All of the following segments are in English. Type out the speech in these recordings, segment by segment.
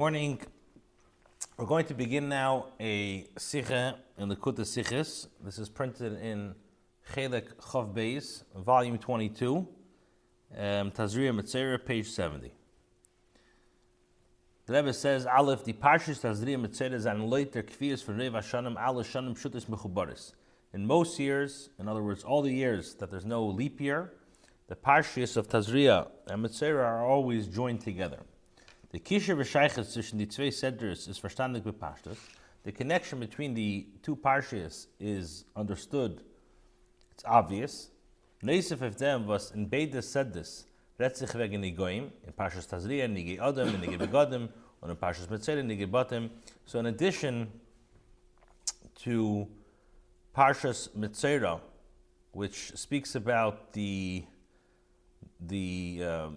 Morning. We're going to begin now a sikha in the Kuta Sikhis. This is printed in Chelek Chav Beis, volume 22, um, Tazria Metzera, page 70. The Rebbe says, Aleph, the Parshas Tazria Metzera is an later kfiyas for Rev Hashanim, Ala Shanim Shutis Mechubaris. In most years, in other words, all the years that there's no leap year, the Parshas of Tazria and Metzera are always joined together. The Kisha V'Shayches zwischen die zwei Seders is verstandig bepashtus. The connection between the two parshas is understood. It's obvious. Neisef of them was in beide Seders Retzich wegen Nigoim, in Parshas Tazria, Nigi in Nigi Begodim, and in Parshas Metzera, Nigi Batim. So in addition to Parshas Metzera, which speaks about the the uh,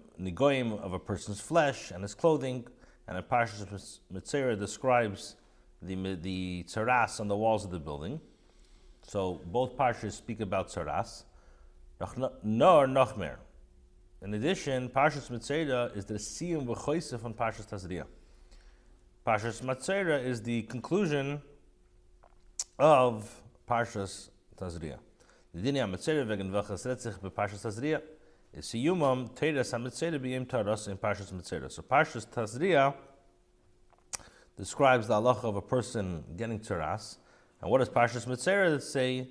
of a person's flesh and his clothing, and a Parshas Metzera describes the the tzaras on the walls of the building. So both parshas speak about tzaras. Nor Nochmer. In addition, Parshas Metzera is the siyum v'choisef on Parshas Tazria. Parshas Metzera is the conclusion of Parshas Tazria. The dinya Metzera v'gen v'chas retzich b'Parshas Tazria Siyumam Teres HaMitzera B'yim Taras in Parshas Mitzera. So Parshas Tazria describes the halacha of a person getting Taras. And what does Parshas Mitzera say?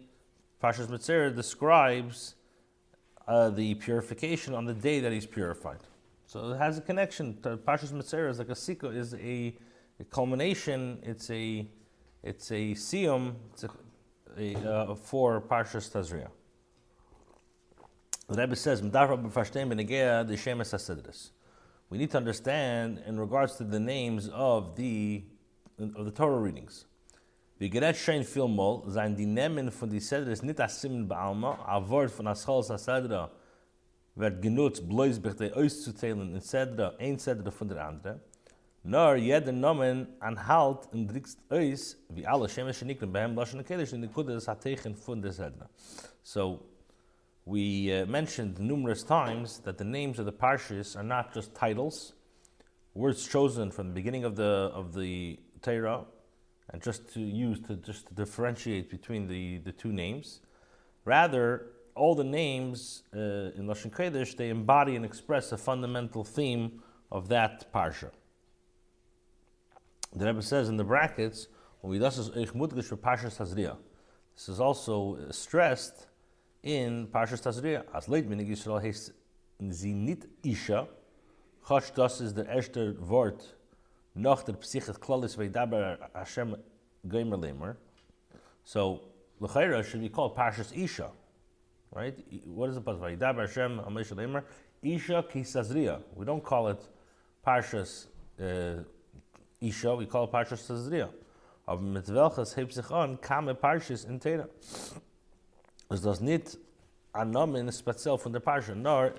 Parshas Mitzera describes uh, the purification on the day that he's purified. So it has a connection. Parshas Mitzera is like a sikha, is a, a, culmination. It's a it's a siyum it's a, a, uh, for Parshas Tazria. The Rebbe says, We need to understand in regards to the names of the of the Torah readings. Wie gerät schein viel mal, sein die Nemen von die Sedres nicht als Simen Baalma, a Wort von Aschol Sedra wird genutzt, bloß bei der auszuzählen in Sedra, ein Sedra von der andere. Nor jeder Nomen anhalt und drückst aus, wie alle Shemesh Nikren, bei ihm Lashon Kedesh, in die Kudas hat Teichen von der Sedra. So, we uh, mentioned numerous times that the names of the parshas are not just titles, words chosen from the beginning of the of the Torah, and just to use to just to differentiate between the, the two names. Rather, all the names uh, in Lashon Kodesh they embody and express a fundamental theme of that parsha. The Rebbe says in the brackets. This is also stressed in Parshas Tazria, as leit minig Yisrael heist sie nit Isha, chotsch das ist der erste Wort nach der Psychit Klalis Veidaber Hashem Goymer Lemer. So, L'chaira should be called Parshas Isha, right? What is the about Veidaber Hashem Amesh Lemer? Isha Ki Tazria. We don't call it Parshas uh, Isha, we call it Parshas Tazria. Aber mit welches hebt sich an, kame Parshas in Teira. Es das nicht ein Nomen speziell von der Parsha, nor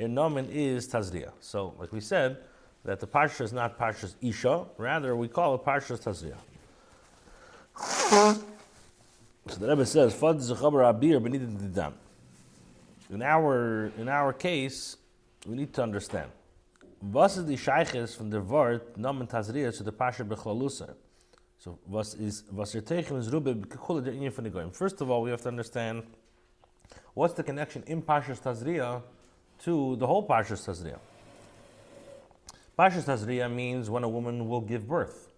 a Nomen is Tazria. So, like we said, that the Parsha is not Parsha's Isha, rather we call it Parsha's Tazria. So the Rebbe says, Fad zechaber abir benidin didam. In our, in our case, we need to understand. Was is the Sheiches from the word Nomen Tazria to the Parsha Bechlalusa? So was is was your teichem is rube First of all, we have to understand what's the connection in Parshas Tazria to the whole Parshas Tazria. Parshas Tazria means when a woman will give birth,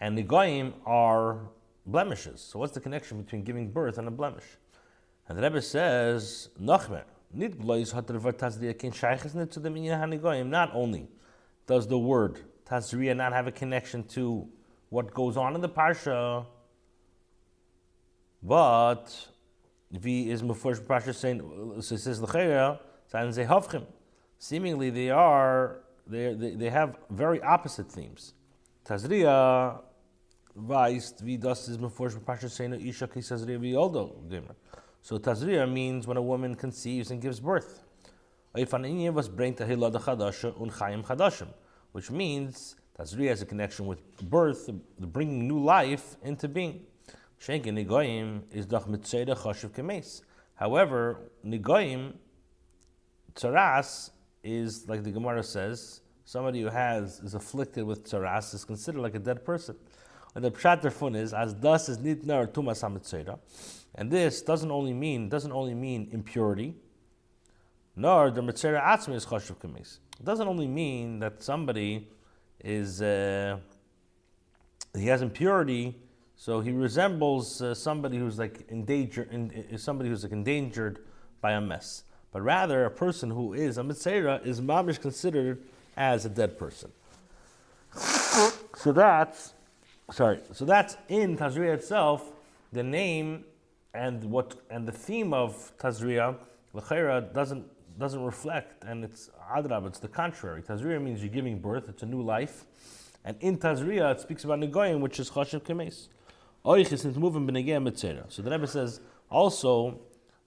and the goyim are blemishes. So what's the connection between giving birth and a blemish? And the Rebbe says Nachmer nit blois der Tazria kin shayches nit to the. Not only does the word Tazria not have a connection to what goes on in the parsha, but if he is mufresh parsha saying so it says lechera, and. Seemingly, they are they they have very opposite themes. Tazria weist wie das is mufresh parsha saying isha ki tazria v'yoldo gamer. So tazria means when a woman conceives and gives birth. Which means Tazri has a connection with birth, bringing new life into being. Shenkin Nigoyim is Dach Mitzeda Choshev Kemes. However, Nigoyim, Tzaras, is, like the Gemara says, somebody who has is afflicted with tzaras is considered like a dead person. And the pshat therefore is as thus is nitna or tumas hamitzera. And this doesn't only mean doesn't only mean impurity, nor the mitzera atzmi is chashuv kamis. It doesn't only mean that somebody is uh, he has impurity, so he resembles uh, somebody who's like endangered, in, somebody who's like endangered by a mess. But rather, a person who is a mitzera is mamish considered as a dead person. So that's sorry. So that's in Tazria itself. The name and what and the theme of Tazria, L'chaira, doesn't doesn't reflect, and it's adrab. It's the contrary. Tazria means you're giving birth. It's a new life, and in Tazria it speaks about negoyim, which is chashiv kemes. So the Rebbe says also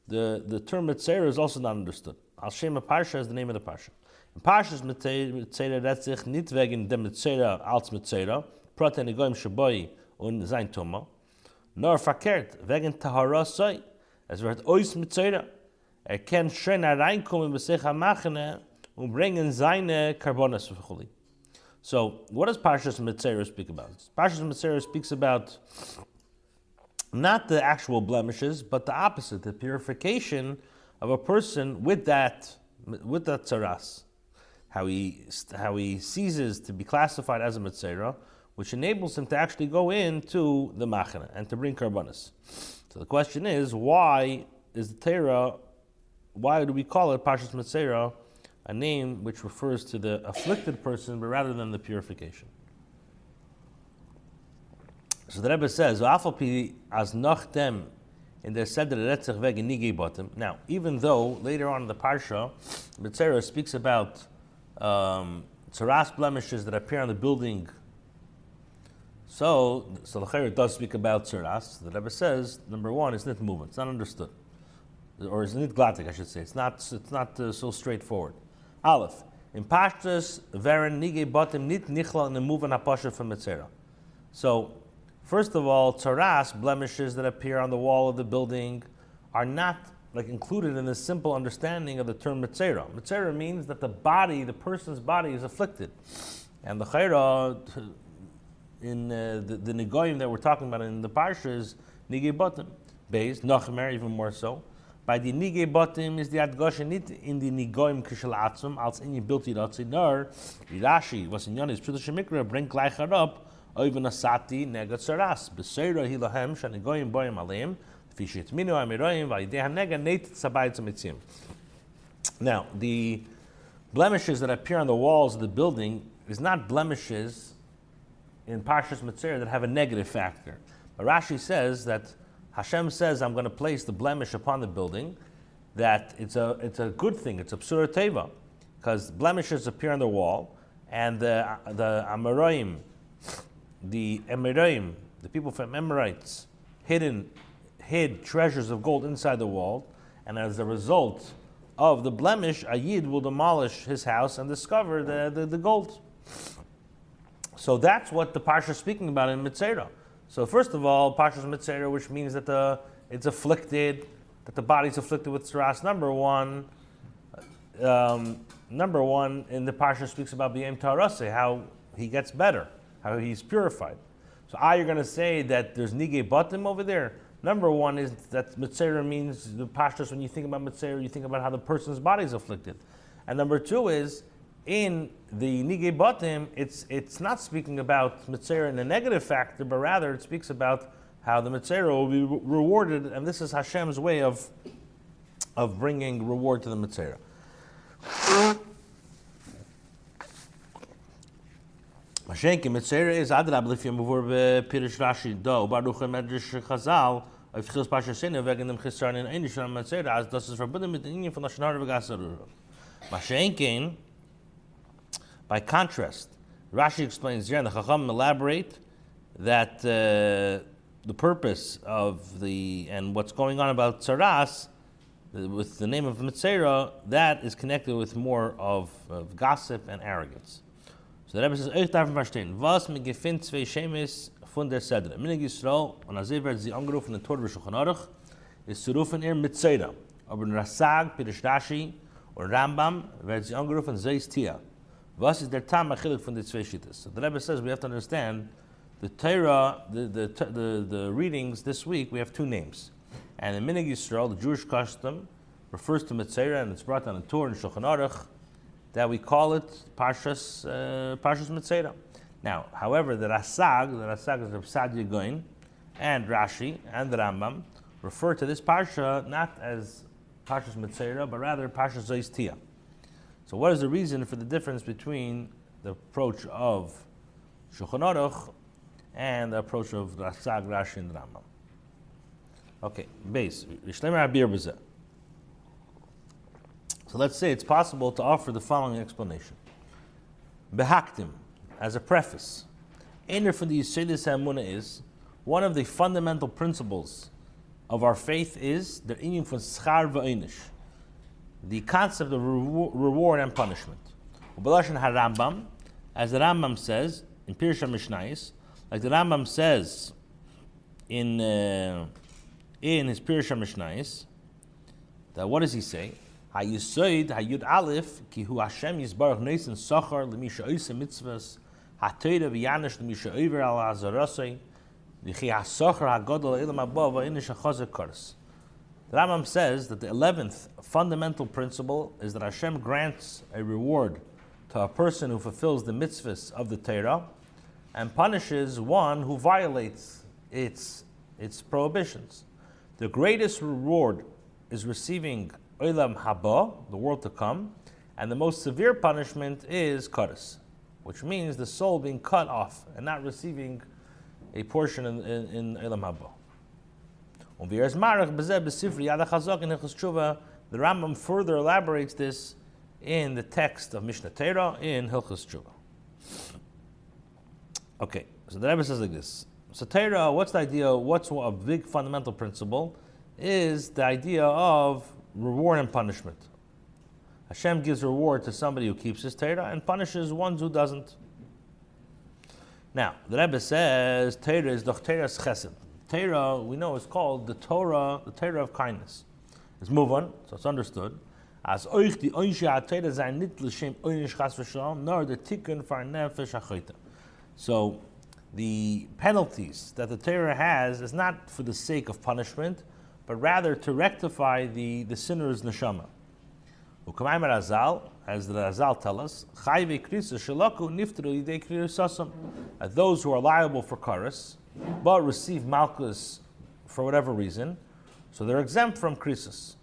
the the term mitzera is also not understood. Al Shema Parsha is the name of the Parsha. In Parshas Mitzera redt nicht wegen dem Mitzera als Mitzera, Prot en Egoim Shaboi und sein Toma, nor verkehrt wegen Tahara Soi, es wird ois Mitzera. Er kann schön hereinkommen und bringen seine Karbonas für So, what does Parshas Mitzera speak about? Parshas Mitzera speaks about not the actual blemishes, but the opposite, the purification of a person with that, with that tzaras how he, how he ceases to be classified as a Mitzera, which enables him to actually go into the Machana and to bring Karbanis. So the question is, why is the Torah, why do we call it Pashas Mitzera, a name which refers to the afflicted person, but rather than the purification? So the Rebbe says, "Afalpi as nachtem in their said bottom." Now, even though later on in the parsha, Mitzera speaks about um, tzaras blemishes that appear on the building. So, so the does speak about tzaras. The Rebbe says, number one, it's not movement. It's not understood. Or is not glatik, I should say. It's not, it's not uh, so straightforward. Aleph. In Pashtus, Veren Nige Batim Nit Nichla in the move and Apasha from Mitzera. So, first of all, tzaras, blemishes that appear on the wall of the building, are not like included in the simple understanding of the term mitzera. Mitzera means that the body, the person's body, is afflicted, and the chayra in uh, the, the negoyim that we're talking about in the parsha is nigei batim, beis nachmer even more so. By the nigei batim is the adgosha nit in the negoyim kishel atzum als in bilti datzi nor Rashi was in Yonis Prudish Mikra bring gleich up oiven asati negat saras beseira hilahem shanigoyim boyim alim now, the blemishes that appear on the walls of the building is not blemishes in Parshas Mitzvah that have a negative factor. But Rashi says that Hashem says, I'm going to place the blemish upon the building, that it's a, it's a good thing, it's a psura teva, because blemishes appear on the wall, and the, the Amoraim, the Emiraim, the people from Emirates, hidden hid treasures of gold inside the wall, and as a result of the blemish, a yid will demolish his house and discover the, the, the gold. So that's what the parsha is speaking about in Mitzera. So first of all, Parshas Mitzera, which means that the it's afflicted, that the body's afflicted with tsaras. Number one, um, number one in the parsha speaks about B'yem Tarase, how he gets better, how he's purified. So ah, you're going to say that there's nige batim over there. Number one is that Mitzera means the pashtus, when you think about Mitzera, you think about how the person's body is afflicted. And number two is, in the Nige Batim, it's, it's not speaking about Mitzera in a negative factor, but rather it speaks about how the Mitzera will be rewarded, and this is Hashem's way of, of bringing reward to the Mitzera. Mashenke Mitzera is Adrab Lifim before Pirish Rashi do Baruch Medrash Chazal auf Chils Pasha Sinne wegen dem Chisran in Matzera, als das ist verbunden mit den Ingen von der Schnarre Vegasarur. Mashenkein, by contrast, Rashi explains here, and the Chacham elaborate that uh, the purpose of the, and what's going on about Tsaras, with the name of Mitzera, that is connected with more of, of gossip and arrogance. So the Rebbe says, Ich darf verstehen, was mir gefindt zwei Shemes von der Sedre. Minig Yisrael, und als er wird sie angerufen in Tor der Shulchan Aruch, ist zu rufen ihr mit Aber in Rasag, Pirish Rashi, und Rambam, wird sie angerufen, Zeis Tia. Was is der Tam achilik from the Tzvei So the Rebbe says we have to understand the Torah, the, the, the, the readings this week, we have two names. And in Minig Yisrael, the Jewish custom, refers to Mitzera, and it's brought down in Torah and Shulchan Aruch, that we call it Parshas, uh, Parshas Mitzera. Now, however, the Rasag, the Rasag is Rav Sadia Goin, and Rashi, and the Rambam, refer to this Parsha not as Parshas Mitzera, but rather Parshas Zois So what is the reason for the difference between the approach of Shulchan Aruch and the approach of Rasag, Rashi, and Rambam? Okay, base. So let's say it's possible to offer the following explanation. Behaktim, as a preface. Einer from the Yisraelis Hamuna is one of the fundamental principles of our faith is the inyan from schar v'einish, the concept of reward and punishment. As the Rambam says in Pirsha Mishnayis, like the Rambam says in uh, in his Pirsha Mishnayis, that what does he say? Hayusoid Hayud Aleph ki hu Hashem Yisbarach Neisen Sochar Lemisha Oise Mitzvahs HaTeira V'Yanish Lemisha Oiver Al Azarosei V'chi HaSochar HaGodol Elam Abba V'Inish HaChazak Kors The Rambam says that the eleventh fundamental principle is that Hashem grants a reward to a person who fulfills the mitzvahs of the Torah and punishes one who violates its, its prohibitions. The greatest reward is receiving Olam Haba, the world to come, and the most severe punishment is Karas, which means the soul being cut off and not receiving a portion in, in, in Olam Haba. The Rambam further elaborates this in the text of Mishneh Torah in Hilchas Tshuva. Okay, so the Rebbe says like this. So Torah, what's the idea? What's a big fundamental principle? Is the idea of reward and punishment. Hashem gives reward to somebody who keeps his Torah and punishes ones who doesn't. Now, the Rebbe says Torah is the Torah's chesed. Torah, we know, is called the Torah, the Torah of kindness. Let's move on, so it's understood. As euch die oinshe ha-Torah sein nit l'shem oinish chas v'shalom, nor the tikkun far nefesh ha So, the penalties that the Torah has is not for the sake of punishment, but rather to rectify the, the sinner's neshama. Razal, as the Razal tell us, those who are liable for karas, but receive malchus for whatever reason, so they're exempt from krisis.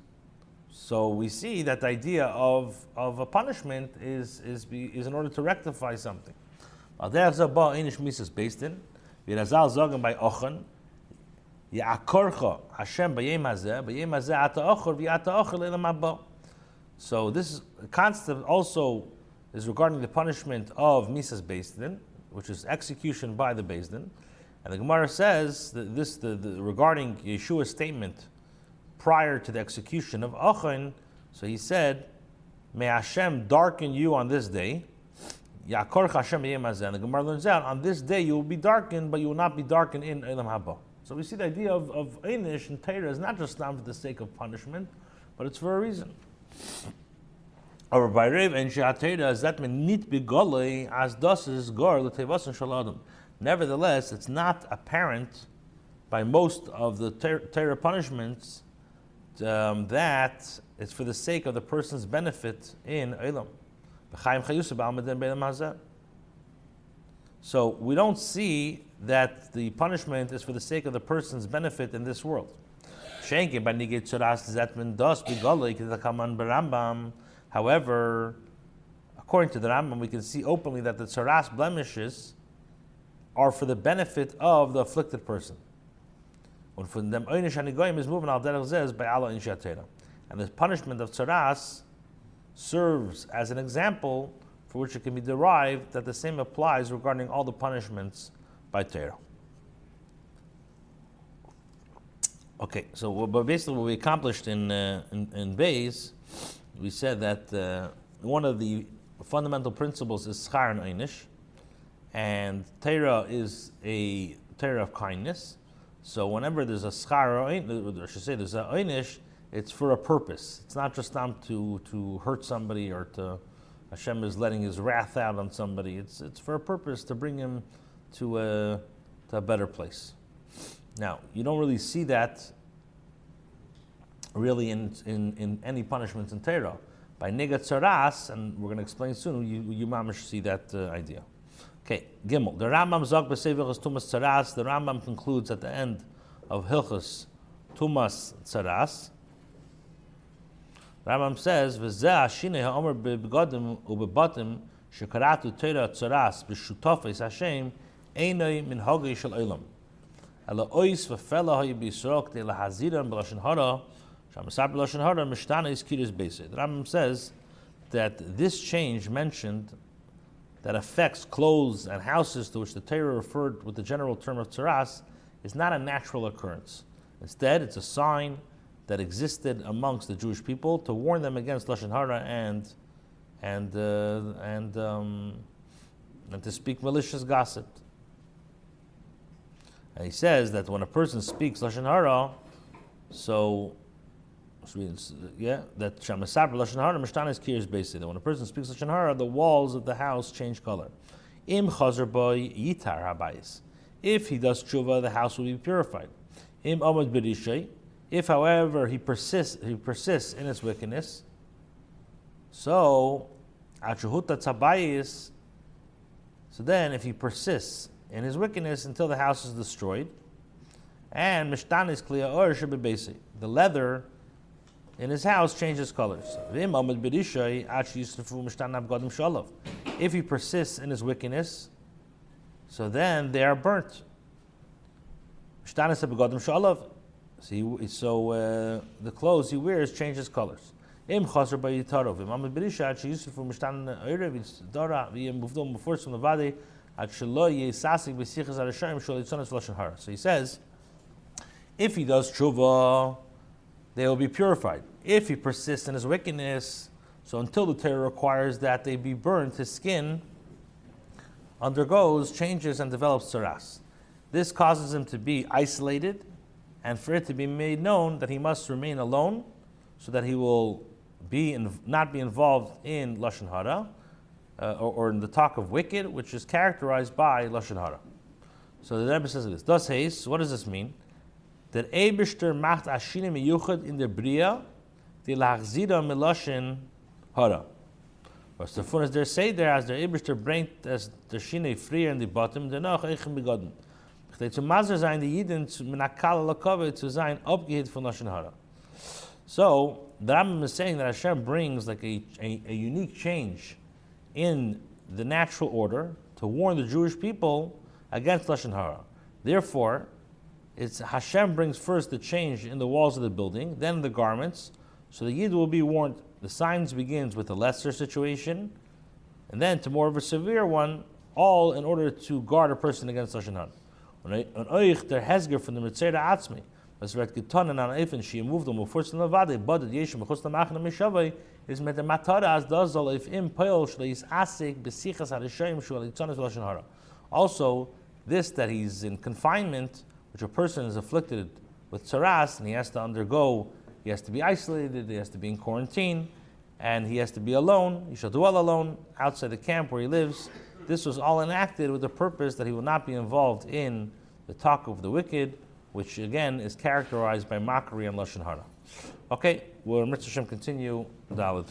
So we see that the idea of, of a punishment is, is, is in order to rectify something. based in, by ochor le'lam abba. So this concept also is regarding the punishment of Misas Din, which is execution by the Din. And the Gemara says that this the, the, regarding Yehoshua's statement prior to the execution of Achan, so he said, May Hashem darken you on this day. Hashem And the Gemara learns out, on this day you will be darkened, but you will not be darkened in Elam Haba. So we see the idea of, of Einish and Torah is not just done for the sake of punishment, but it's for a reason. Or by Rev and Shehatera is that nit begolei as das is gor l'tevasan shaladim. Nevertheless, it's not apparent by most of the Torah punishments um, that it's for the sake of the person's benefit in Elam. So we don't see that the punishment is for the sake of the person's benefit in this world. However, according to the Rambam, we can see openly that the tzaras blemishes are for the benefit of the afflicted person. And the punishment of tzaras serves as an example for which it can be derived that the same applies regarding all the punishments by Torah. Okay, so but basically what we accomplished in uh, in, in Bays, we said that uh, one of the fundamental principles is schar and einish, and Torah is a Torah of kindness. So whenever there's a schar or I should say there's a einish, it's for a purpose. It's not just time to to hurt somebody or to Hashem is letting His wrath out on somebody. It's it's for a purpose to bring him to a to a better place. Now you don't really see that really in in, in any punishments in Torah. By negat tzaras, and we're going to explain soon. You you mamish see that uh, idea. Okay, Gimel. The Rambam zog b'sevichas tumas tzaras. The Rambam concludes at the end of Hilchas tumas tzaras. Rambam says, "V'zeh ashine ha'omer bebegodim ubebatim shekaratu Torah tzaras b'shutofes Hashem einay min hogei shel olam." Ela ois v'fela ha'yi b'yisrok de lahaziram b'lashon hara shamasar b'lashon hara mishtana is kiris beised. Rambam says that this change mentioned that affects clothes and houses to which the Torah referred with the general term of tzaras is not a natural occurrence. Instead, it's a sign that existed amongst the Jewish people to warn them against lashon hara and and uh, and um, and to speak malicious gossip. And he says that when a person speaks lashon hara, so yeah, that Shamasaber Lashon Hara Mishtanis Kirs basically that when a person speaks Lashon Hara, the walls of the house change color. Im Chazer Boy Yitar Habayis. If he does tshuva, the house will be purified. Im Amad B'rishay. If, however, he persists, he persists in his wickedness, so Achuhuta Tzabayis. So then, if he persists in his wickedness until the house is destroyed, and Mishtanis Kliya Or should be the leather in his house changes colors. If he persists in his wickedness, so then they are burnt. So, he, so uh, the clothes he wears changes colors. Im chaser by yitarov. Im amad berisha sheyusuf mishtan oirev shelo yisasik b'sichas arashayim shol v'lashon hara. So he says, if he does tshuva, they will be purified if he persists in his wickedness, so until the Torah requires that they be burned, his skin undergoes changes and develops tzaras. This causes him to be isolated and for it to be made known that he must remain alone so that he will be in, not be involved in Lashon Hara uh, or, or, in the talk of wicked, which is characterized by Lashon Hara. So the Rebbe says this. Thus, what does this mean? That Eibishter macht Ashinim in the Bria the lachzira meloshin hara. Was the fun is there say there as der Eberster bringt as der Schiene frier in die bottom, der noch eichen begotten. Steht zu Mazer sein die Jiden zu menakal lakove zu sein abgehit von loshin hara. So the Rambam is saying that Hashem brings like a, a, a unique change in the natural order to warn the Jewish people against lashon hara. Therefore, it's Hashem brings first the change in the walls of the building, then the garments, so the Yid will be warned. The signs begins with a lesser situation, and then to more of a severe one, all in order to guard a person against Lashon Hara. An oich der hesger from the Mitzera Atzmi, as vet getonen an efen she moved them before the Levade, but the Yeshua mechus lamachna mishavai is met the matara as does all if im poil shleis asik besichas harishayim shu alitzanis Lashon Hara. Also, this that he's in confinement, which a person is afflicted with tsaras and he has to undergo he has to be isolated, he has to be in quarantine, and he has to be alone. He shall dwell alone outside the camp where he lives. This was all enacted with the purpose that he will not be involved in the talk of the wicked, which again is characterized by mockery and lashon hara. Okay, we'll Mitzvah Hashem continue Dalit.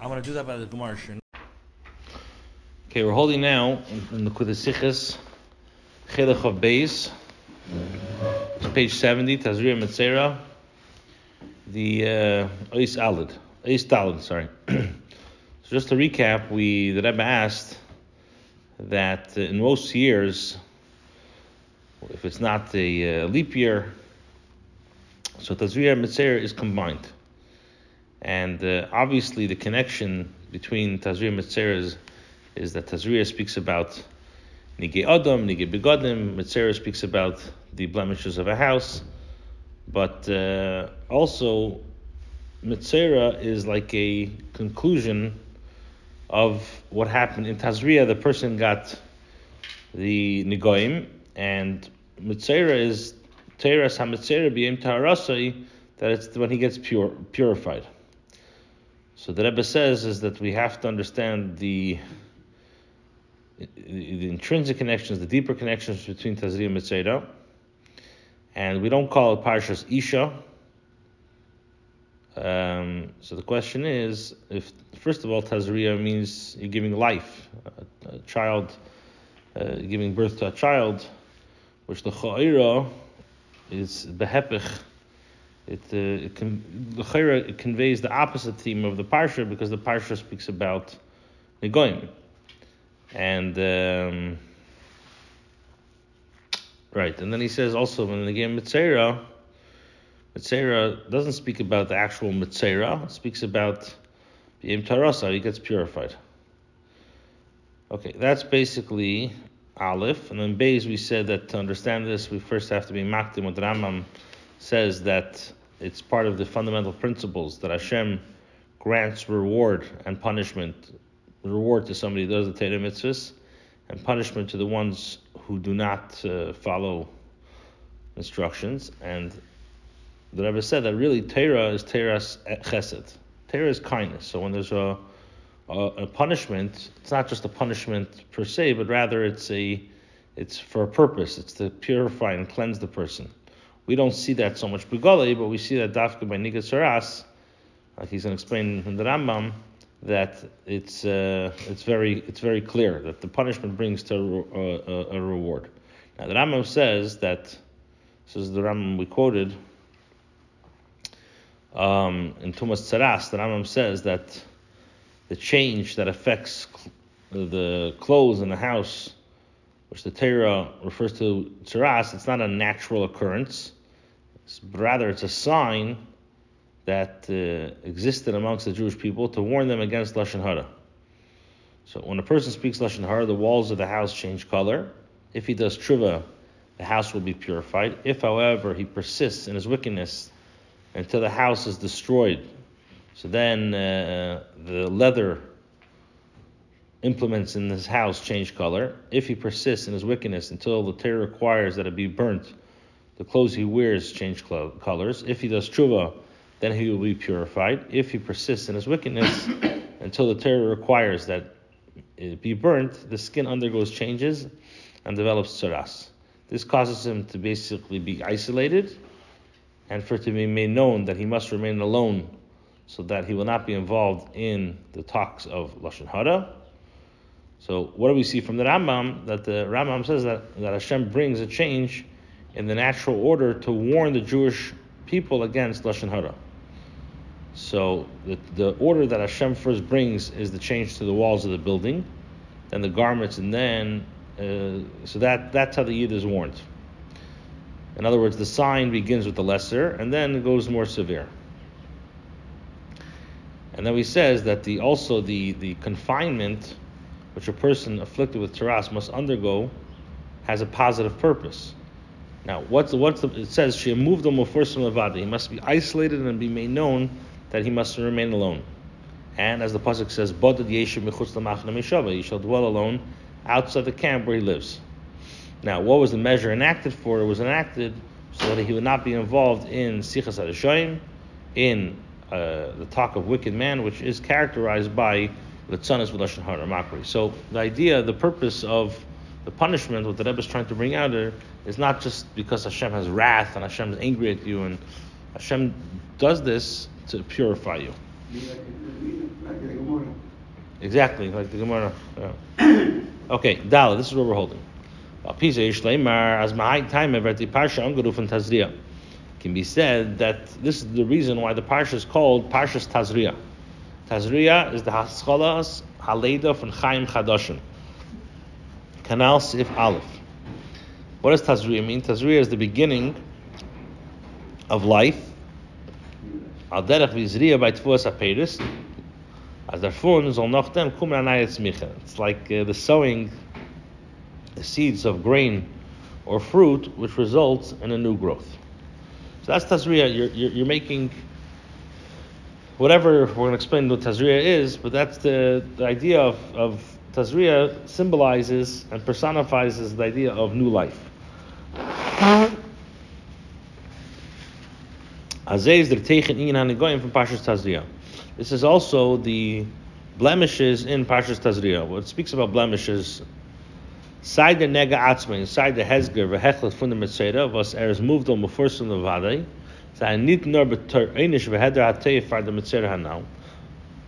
I'm going to do that by the Gemara. Okay, we're holding now in the Kudasichas Chilach of Beis. It's page 70, Tazria Metzera, the uh, Ois Alid, Ois Talid, sorry. so just to recap, we the Rebbe asked that uh, in most years, if it's not a uh, leap year, so Tazria Metzera is combined. And uh, obviously, the connection between Tazria Metzera is, is that Tazria speaks about Nige Adam, Nige Begodim. Metzera speaks about the blemishes of a house, but uh, also Metzera is like a conclusion of what happened in Tazria. The person got the Nigoim, and Metzera is Teras HaMetzera B'yem Taharasai, that it's when he gets pure, purified. So the Rebbe says is that we have to understand the the intrinsic connections, the deeper connections between Tazria and Mitzera. And we don't call it Parshas Isha. Um, so the question is, if first of all, Tazria means you're giving life, a, a child, uh, giving birth to a child, which the Cha'ira is behepich. It, uh, it, can, the Cha'ira it conveys the opposite theme of the Parsha because the Parsha speaks about Negoim. And um, right, and then he says also when the game Mitzera, Mitzera doesn't speak about the actual Mitzera, it speaks about the Im Tarasa, he gets purified. Okay, that's basically Aleph, and then Beis we said that to understand this we first have to be Maktim. What Rambam says that it's part of the fundamental principles that Hashem grants reward and punishment reward to somebody who does the Torah mitzvahs, and punishment to the ones who do not uh, follow instructions. And the Rebbe said that really Torah is Torah's chesed. Torah is kindness. So when there's a, a, a punishment, it's not just a punishment per se, but rather it's a it's for a purpose. It's to purify and cleanse the person. We don't see that so much begale, but we see that dafka by Nigat Saras, like he's going to explain in the Rambam, that it's uh, it's very it's very clear that the punishment brings to a, a, a reward. Now the Rambam says that this is the Rambam we quoted um, in Tumas Tzaras. The Rambam says that the change that affects cl- the clothes in the house, which the Torah refers to Tzaras, it's not a natural occurrence, but rather it's a sign that uh, existed amongst the Jewish people to warn them against lashon hara. So when a person speaks lashon hara, the walls of the house change color. If he does tshuva, the house will be purified. If, however, he persists in his wickedness until the house is destroyed, so then uh, the leather implements in his house change color. If he persists in his wickedness until the Torah requires that it be burnt, the clothes he wears change colors. If he does tshuva, then he will be purified. If he persists in his wickedness until the Torah requires that it be burnt, the skin undergoes changes and develops tsaras. This causes him to basically be isolated and for it to be made known that he must remain alone so that he will not be involved in the talks of Lashon Hara. So what do we see from the Rambam? That the Rambam says that, that Hashem brings a change in the natural order to warn the Jewish people against Lashon Hara. So the, the order that Hashem first brings is the change to the walls of the building, then the garments, and then uh, so that that's how the Yid is warned. In other words, the sign begins with the lesser, and then it goes more severe. And then he says that the also the the confinement which a person afflicted with taras must undergo has a positive purpose. Now, what's the, what's the, it says she moved first from Levada. He must be isolated and be made known that he must remain alone. And as the pasuk says, "Bodad yeshiv mechutz l'machna He shall dwell alone outside the camp where he lives. Now, what was the measure enacted for? It was enacted so that he would not be involved in sichas adeshoim, in uh, the talk of wicked man, which is characterized by the tzanas v'lashon hara mockery. So the idea, the purpose of the punishment, what the Rebbe is trying to bring out there, is not just because Hashem has wrath and Hashem is angry at you, and Hashem does this to purify you. Exactly, like the Gemara. Yeah. okay, Dala, this is what we're holding. Can be said that this is the reason why the parsha is called Parshas Tazria. Tazria is the Haschalas Haleda from Chaim Chadashim. Canal Sif Aleph. What does Tazria mean? Tazria is the beginning of life Al derech vizriya by tfuas aperis. As der fun soll noch dem kummer anayet. It's like uh, the sowing the seeds of grain or fruit, which results in a new growth. So that's tazriya. You're, you're, you're making whatever we're going to explain what tazriya is, but that's the, the idea of, of tazriya symbolizes and personifies the idea of new life. Azay is the Inyan Hanigoyim from Pashas Tazria. This is also the blemishes in Pashas Tazria. What speaks about blemishes, side the nega atzma, inside the hezger, v'hechlet from the mitzvah, was er is moved on before the vadei, so nit nur beter einish v'heder hatei for the mitzvah hanau,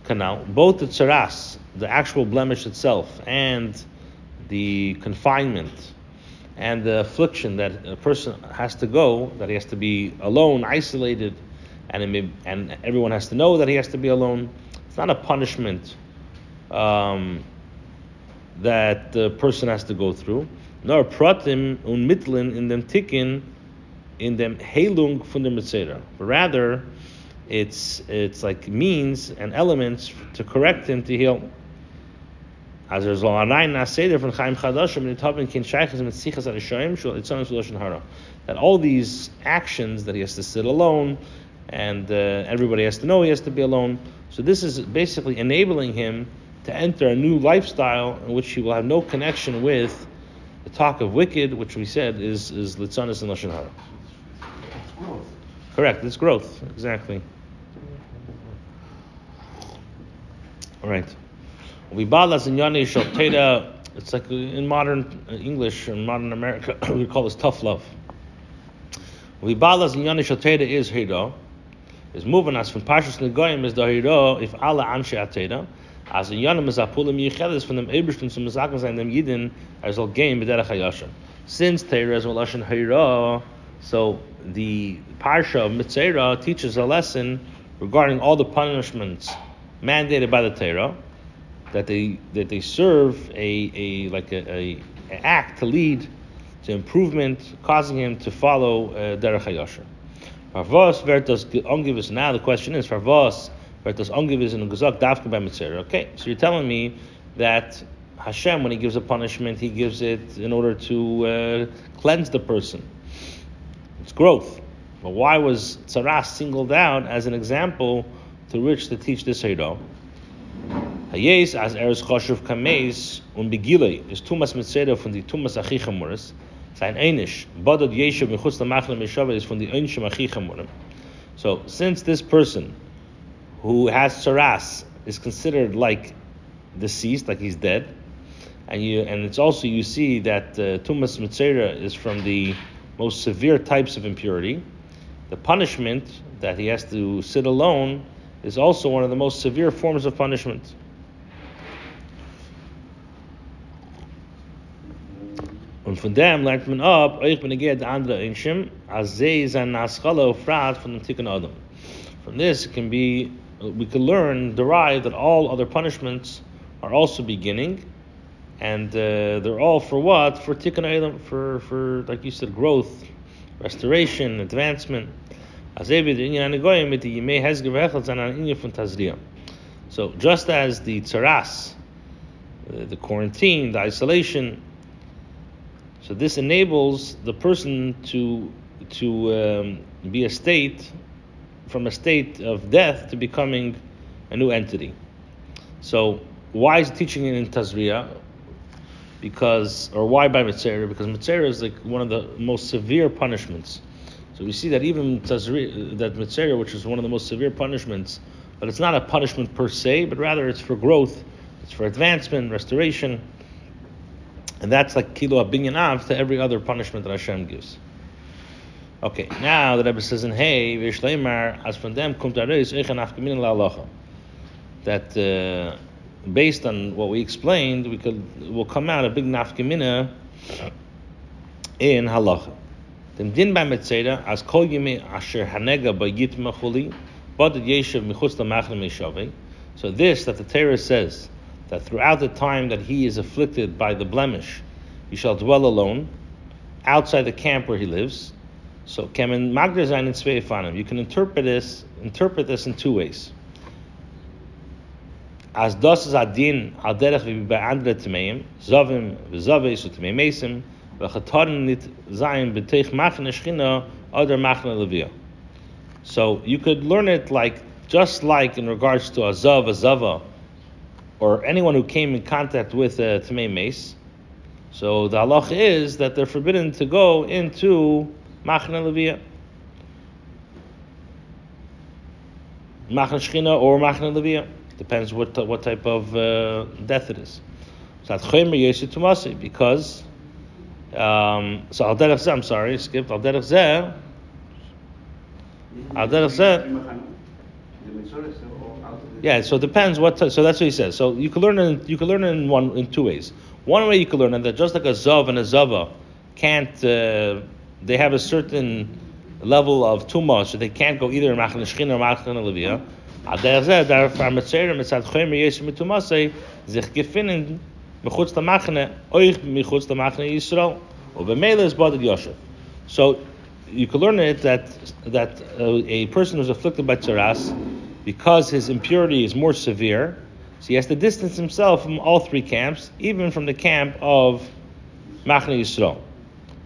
canal, both the tzaras, the actual blemish itself, and the confinement, and the affliction that a person has to go, that he has to be alone, isolated, and, may, and everyone has to know that he has to be alone. It's not a punishment um, that the person has to go through. Nor pratim unmitlin in them tikin in them helung from the. But rather, it's it's like means and elements to correct him to heal. There's from Chaim and Kin and Hara. That all these actions that he has to sit alone and uh, everybody has to know he has to be alone. So this is basically enabling him to enter a new lifestyle in which he will have no connection with the talk of wicked, which we said is is litzanis and lashon hara. Correct. It's growth. Exactly. All right. We balas in yani shal It's like in modern English and modern America, we call this tough love. We balas in yani shal is hira. Is moving us from pashas negoyim is the hira if Allah anshe ateda. As in Yonim is Apulim Yichedes from them Ebershtin zum Mazaken sein dem Yidin er soll gehen b'derech HaYashim. Since Teira is Lashon Hayra, so the Parsha of Mitzera teaches a lesson regarding all the punishments mandated by the Torah that they that they serve a, a like a, a, a act to lead to improvement, causing him to follow uh, Derech HaYashim. Farvos ongivus. Now the question is Farvos? Das angewiesen und gesagt, darf bei Mitzvah. Okay, so you're telling me that Hashem, when He gives a punishment, He gives it in order to uh, cleanse the person. It's growth. But why was Tzaras singled out as an example to which to teach this Heidah? Hayes as eres choshev kameis und begile is tumas mitzera von die tumas achichamuris sein einish bodod yeshev michutz lamachlam yeshava is von die einshim achichamurim so since this person who has saras is considered like deceased, like he's dead, and you and it's also you see that uh, tumas mitzera is from the most severe types of impurity. The punishment that he has to sit alone is also one of the most severe forms of punishment. Und von dem lernt man ab, euch bin ich der andere Einschim, als sie sein Naschala frat von dem Tikkun Adam. From this it can be we can learn, derive that all other punishments are also beginning, and uh, they're all for what? For tikkun for for like you said, growth, restoration, advancement. So just as the tzaras, uh, the quarantine, the isolation, so this enables the person to to um, be a state from a state of death to becoming a new entity. So why is teaching it in Tazria? Because, or why by Mitzera? Because Mitzera is like one of the most severe punishments. So we see that even Tazria, that Mitzera, which is one of the most severe punishments, but it's not a punishment per se, but rather it's for growth, it's for advancement, restoration, and that's like kilo abinyanav to every other punishment that Hashem gives. Okay, now the Rebbe says in Hey, Vishleimar, as from them, Kum Tareis, Echen Afkamin That uh, based on what we explained, we could will come out a big nafkamina in halacha. Dem din by metzeda as kol yime asher hanega by yit machuli, but yeshiv michutz lamachlim meshavei. So this that the Torah says that throughout the time that he is afflicted by the blemish, he shall dwell alone outside the camp where he lives. So kemen magder zayin in. You can interpret this interpret this in two ways. As is adin be'andre tmeim, zavim mesim, nit other levia. So you could learn it like just like in regards to a zav, a zava, or anyone who came in contact with a tmei mace. So the halach is that they're forbidden to go into Machna Levia. Machna Shechina or Machna Levia. Depends what what type of uh, death it is. Because um, so Al Derech I'm sorry, skip Al Derech. Al Derech. Yeah, so it depends what. T- so that's what he says. So you can learn in you can learn in one in two ways. One way you can learn that just like a zav and a zava can't uh, they have a certain level of tuma, so they can't go either in machan shchin or machan levia. So you can learn it that that uh, a person who's afflicted by tzaras because his impurity is more severe, so he has to distance himself from all three camps, even from the camp of Machne Yisrael.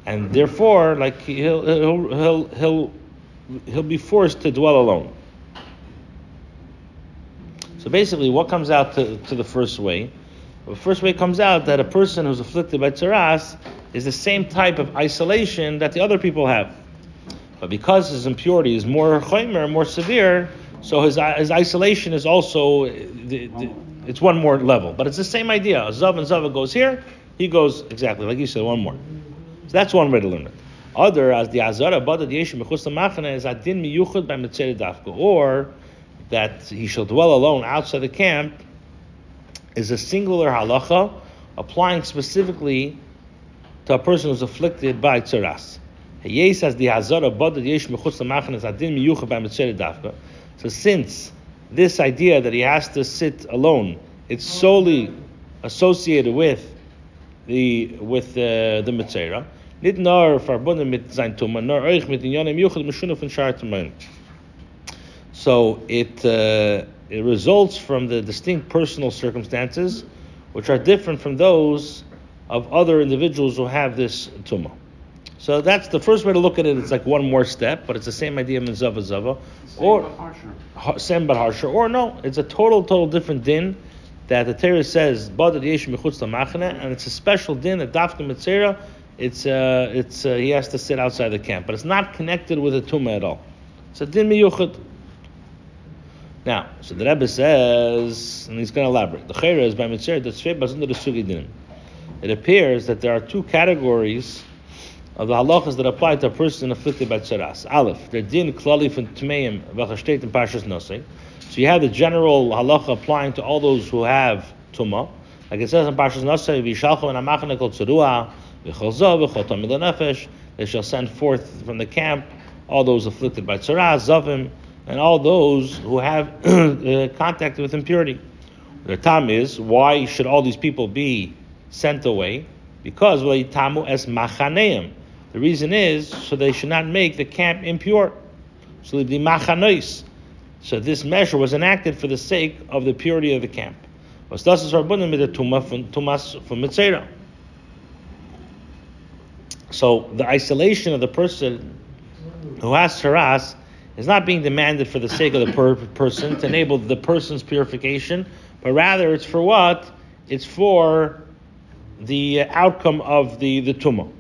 And therefore, like he'll, he'll, he'll, he'll, he'll be forced to dwell alone. So basically, what comes out to, to the first way? The first way comes out that a person who's afflicted by tzaras is the same type of isolation that the other people have. But because his impurity is more chaymer, more severe, so his, his isolation is also, the, the, it's one more level. But it's the same idea. Zav and Zava goes here, he goes exactly, like you said, one more. So that's one way to learn it. Other, as the Azara Badad Yeshim Mechus Machane is Adin Miyuchad by Mitzere Dafka, or that he shall dwell alone outside the camp, is a singular halacha applying specifically to a person who's afflicted by tzaras. Yes, as the Hazara Badad Yeshim Mechus Machane is Adin Miyuchad by Mitzere Dafka. So since this idea that he has to sit alone, it's solely associated with the with uh, the mitzera. Nicht nur verbunden mit euch mit. So it uh, it results from the distinct personal circumstances, which are different from those of other individuals who have this tumah. So that's the first way to look at it. It's like one more step, but it's the same idea in Zava Zava. Or same but harsher. Or no, it's a total, total different din that the Torah says Badad Yesh Mechutz Machane, and it's a special din that Dafka Mitzera. It's uh, it's uh, he has to sit outside the camp, but it's not connected with a tumah at all. It's a din miyuchad. Now, so the Rebbe says, and he's going to elaborate. The chayra is by mitzvah that's under the sugi dinim. It appears that there are two categories of the halachas that apply to a person afflicted by tzaras. Aleph, the din klali from tmeim v'chashtet and pashas nosei. So you have the general halacha applying to all those who have tumah. Like it says in pashas nosei, v'yishalchu and amachane kol tzerua v'chol zav v'chol tamid nefesh. They shall send forth from the camp all those afflicted by tzaras, zavim, and all those who have uh, contact with impurity. The time is why should all these people be sent away? Because tamu es machaneim. The reason is so they should not make the camp impure. So the machanois. So this measure was enacted for the sake of the purity of the camp. So the isolation of the person who has tzaras is not being demanded for the sake of the per- person to enable the person's purification, but rather it's for what? It's for the outcome of the the tumah.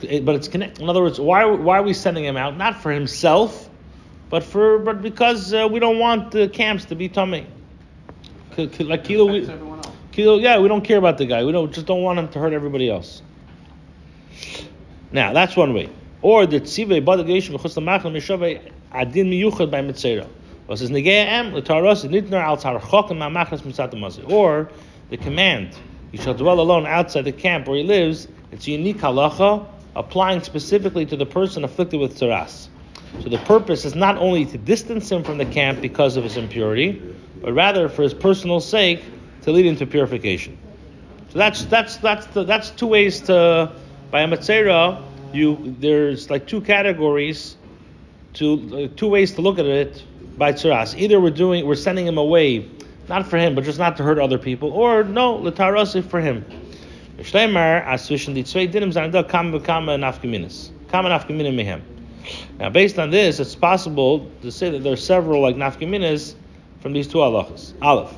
But it's connected. In other words, why why are we sending him out? Not for himself, but for but because uh, we don't want the camps to be tummy. Like kilo, we, kilo, yeah, we don't care about the guy. We don't just don't want him to hurt everybody else. Now that's one way. Or the tzive badageish v'chus lamachal mishove adin miyuchad by mitzera. Was his negei em l'taros nitnar al tarachok and mamachas mitzat Or the command, you shall dwell alone outside the camp where he lives. It's a unique halacha applying specifically to the person afflicted with tzaras. So the purpose is not only to distance him from the camp because of his impurity, but rather for his personal sake to lead him to purification. So that's that's that's the, that's two ways to by a mitzera you there's like two categories, to uh, two ways to look at it by tzaras. Either we're doing we're sending him away, not for him, but just not to hurt other people, or no, letarasi for him. Now, based on this, it's possible to say that there are several like nafkaminas from these two halachas. Aleph,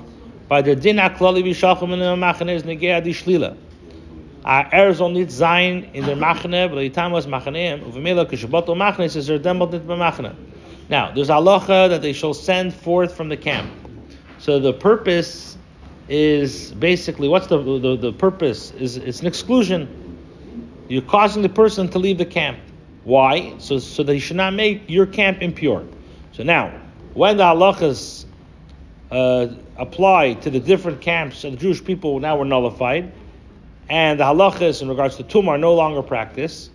by the din aklali v'shachim in the machanes negei adi shlila er soll nicht in der Machne, weil die Tamas Machneim, und wenn mir kishabato Machne ist er demot nicht bei Machne. Now, there's halacha that they shall send forth from the camp. So the purpose is basically what's the the, the purpose is it's an exclusion. You're causing the person to leave the camp. Why? So so that he should not make your camp impure. So now, when the halachas uh, apply to the different camps of the Jewish people now were nullified, and the halachas in regards to tumah are no longer practiced.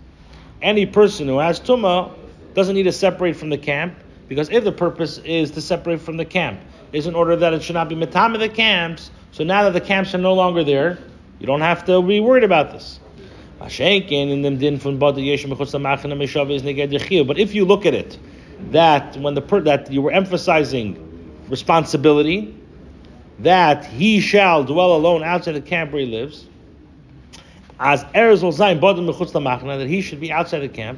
Any person who has tumah doesn't need to separate from the camp because if the purpose is to separate from the camp, is in order that it should not be matam of the camps. So now that the camps are no longer there, you don't have to be worried about this. But if you look at it, that when the per, that you were emphasizing responsibility, that he shall dwell alone outside the camp where he lives, as erz will sein bodem mechutz that he should be outside the camp.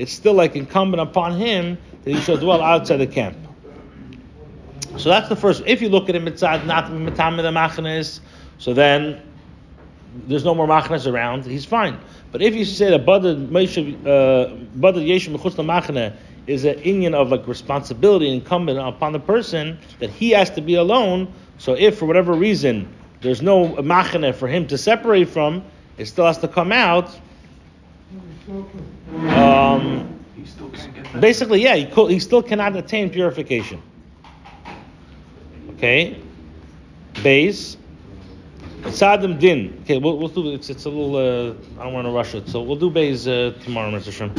it's still like incumbent upon him that he should dwell outside the camp. So that's the first. If you look at it mitzad not mitam the machnes, so then there's no more machnes around. He's fine. But if you say that badad uh, yeshem mechutz machne is an union of like responsibility incumbent upon the person that he has to be alone. So if for whatever reason there's no machane for him to separate from, it still has to come out. Um, basically, yeah, he, co- he still cannot attain purification. Okay, base. Saddam din. Okay, we'll, we'll do. It's, it's a little. Uh, I don't want to rush it, so we'll do base uh, tomorrow, Mr. Shem.